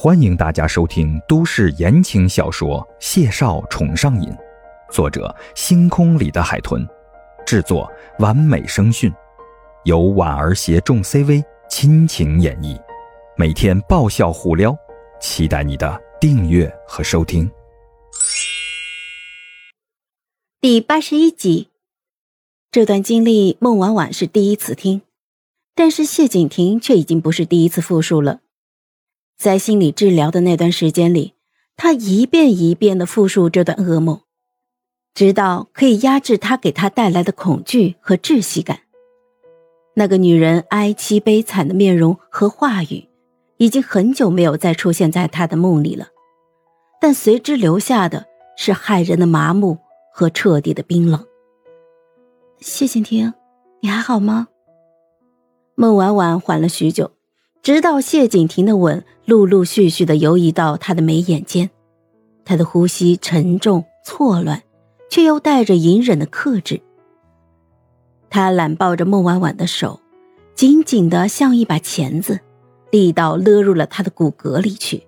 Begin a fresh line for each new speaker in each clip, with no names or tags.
欢迎大家收听都市言情小说《谢少宠上瘾》，作者：星空里的海豚，制作：完美声讯，由婉儿携众 CV 亲情演绎，每天爆笑互撩，期待你的订阅和收听。
第八十一集，这段经历孟婉婉是第一次听，但是谢景亭却已经不是第一次复述了。在心理治疗的那段时间里，他一遍一遍的复述这段噩梦，直到可以压制他给他带来的恐惧和窒息感。那个女人哀凄悲惨的面容和话语，已经很久没有再出现在他的梦里了，但随之留下的是骇人的麻木和彻底的冰冷。谢景亭，你还好吗？孟婉婉缓了许久。直到谢景亭的吻陆陆续续的游移到他的眉眼间，他的呼吸沉重错乱，却又带着隐忍的克制。他揽抱着孟婉婉的手，紧紧的像一把钳子，力道勒入了他的骨骼里去。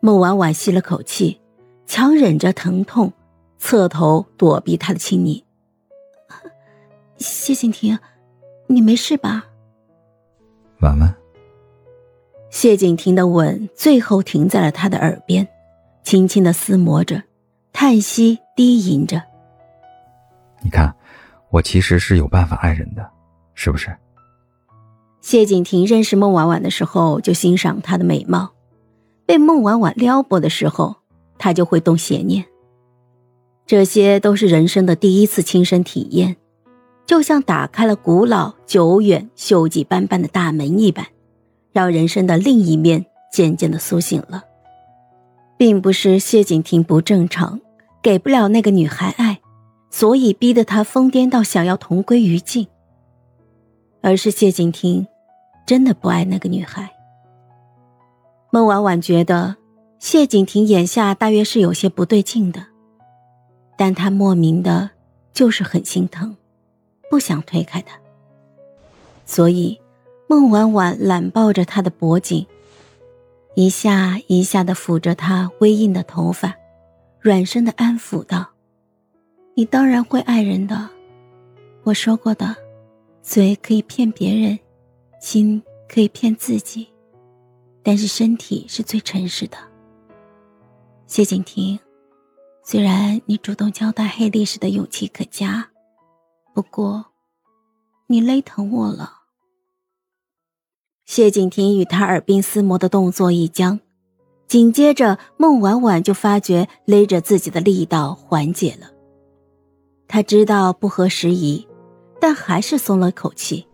孟婉婉吸了口气，强忍着疼痛，侧头躲避他的亲昵。谢景亭，你没事吧？
婉婉，
谢景亭的吻最后停在了他的耳边，轻轻的撕磨着，叹息低吟着。
你看，我其实是有办法爱人的，是不是？
谢景亭认识孟婉婉的时候就欣赏她的美貌，被孟婉婉撩拨的时候，他就会动邪念。这些都是人生的第一次亲身体验。就像打开了古老、久远、锈迹斑斑的大门一般，让人生的另一面渐渐的苏醒了。并不是谢景亭不正常，给不了那个女孩爱，所以逼得他疯癫到想要同归于尽，而是谢景亭真的不爱那个女孩。孟婉婉觉得谢景亭眼下大约是有些不对劲的，但她莫名的就是很心疼。不想推开他，所以孟婉婉揽抱着他的脖颈，一下一下的抚着他微硬的头发，软声的安抚道：“你当然会爱人的，我说过的，嘴可以骗别人，心可以骗自己，但是身体是最诚实的。”谢景亭，虽然你主动交代黑历史的勇气可嘉。不过，你勒疼我了。谢景亭与他耳鬓厮磨的动作一僵，紧接着孟婉婉就发觉勒着自己的力道缓解了。他知道不合时宜，但还是松了口气，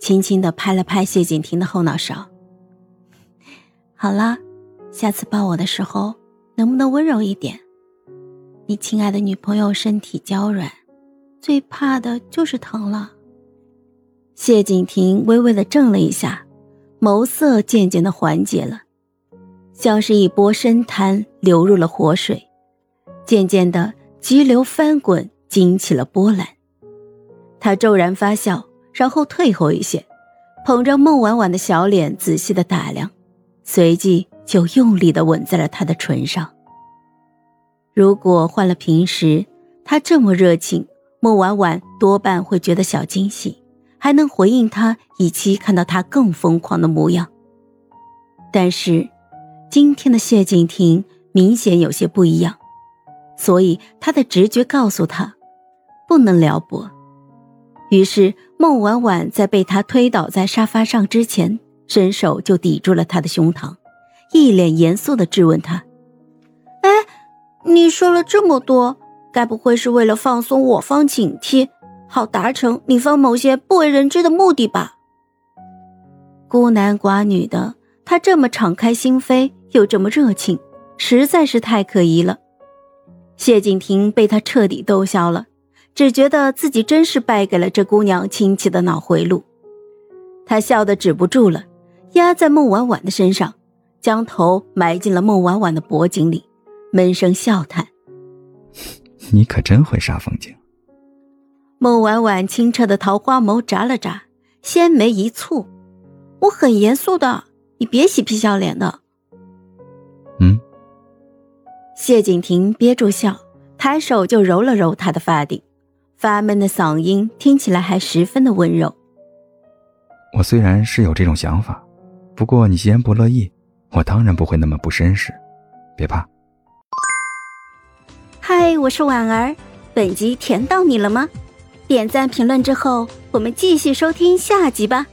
轻轻的拍了拍谢景亭的后脑勺。好了，下次抱我的时候能不能温柔一点？你亲爱的女朋友身体娇软。最怕的就是疼了。谢景亭微微的怔了一下，眸色渐渐的缓解了，像是一波深潭流入了活水，渐渐的急流翻滚，惊起了波澜。他骤然发笑，然后退后一些，捧着孟婉婉的小脸仔细的打量，随即就用力的吻在了她的唇上。如果换了平时，他这么热情。孟婉婉多半会觉得小惊喜，还能回应他，以期看到他更疯狂的模样。但是，今天的谢景亭明显有些不一样，所以他的直觉告诉他，不能撩拨。于是，孟婉婉在被他推倒在沙发上之前，伸手就抵住了他的胸膛，一脸严肃的质问他：“哎，你说了这么多。”该不会是为了放松我方警惕，好达成你方某些不为人知的目的吧？孤男寡女的他这么敞开心扉，又这么热情，实在是太可疑了。谢景亭被他彻底逗笑了，只觉得自己真是败给了这姑娘亲切的脑回路。他笑得止不住了，压在孟婉婉的身上，将头埋进了孟婉婉的脖颈里，闷声笑叹。
你可真会煞风景。
孟婉婉清澈的桃花眸眨了眨，纤眉一蹙，我很严肃的，你别嬉皮笑脸的。嗯。谢景亭憋住笑，抬手就揉了揉她的发顶，发闷的嗓音听起来还十分的温柔。
我虽然是有这种想法，不过你既然不乐意，我当然不会那么不绅士。别怕。
嗨，我是婉儿，本集甜到你了吗？点赞评论之后，我们继续收听下集吧。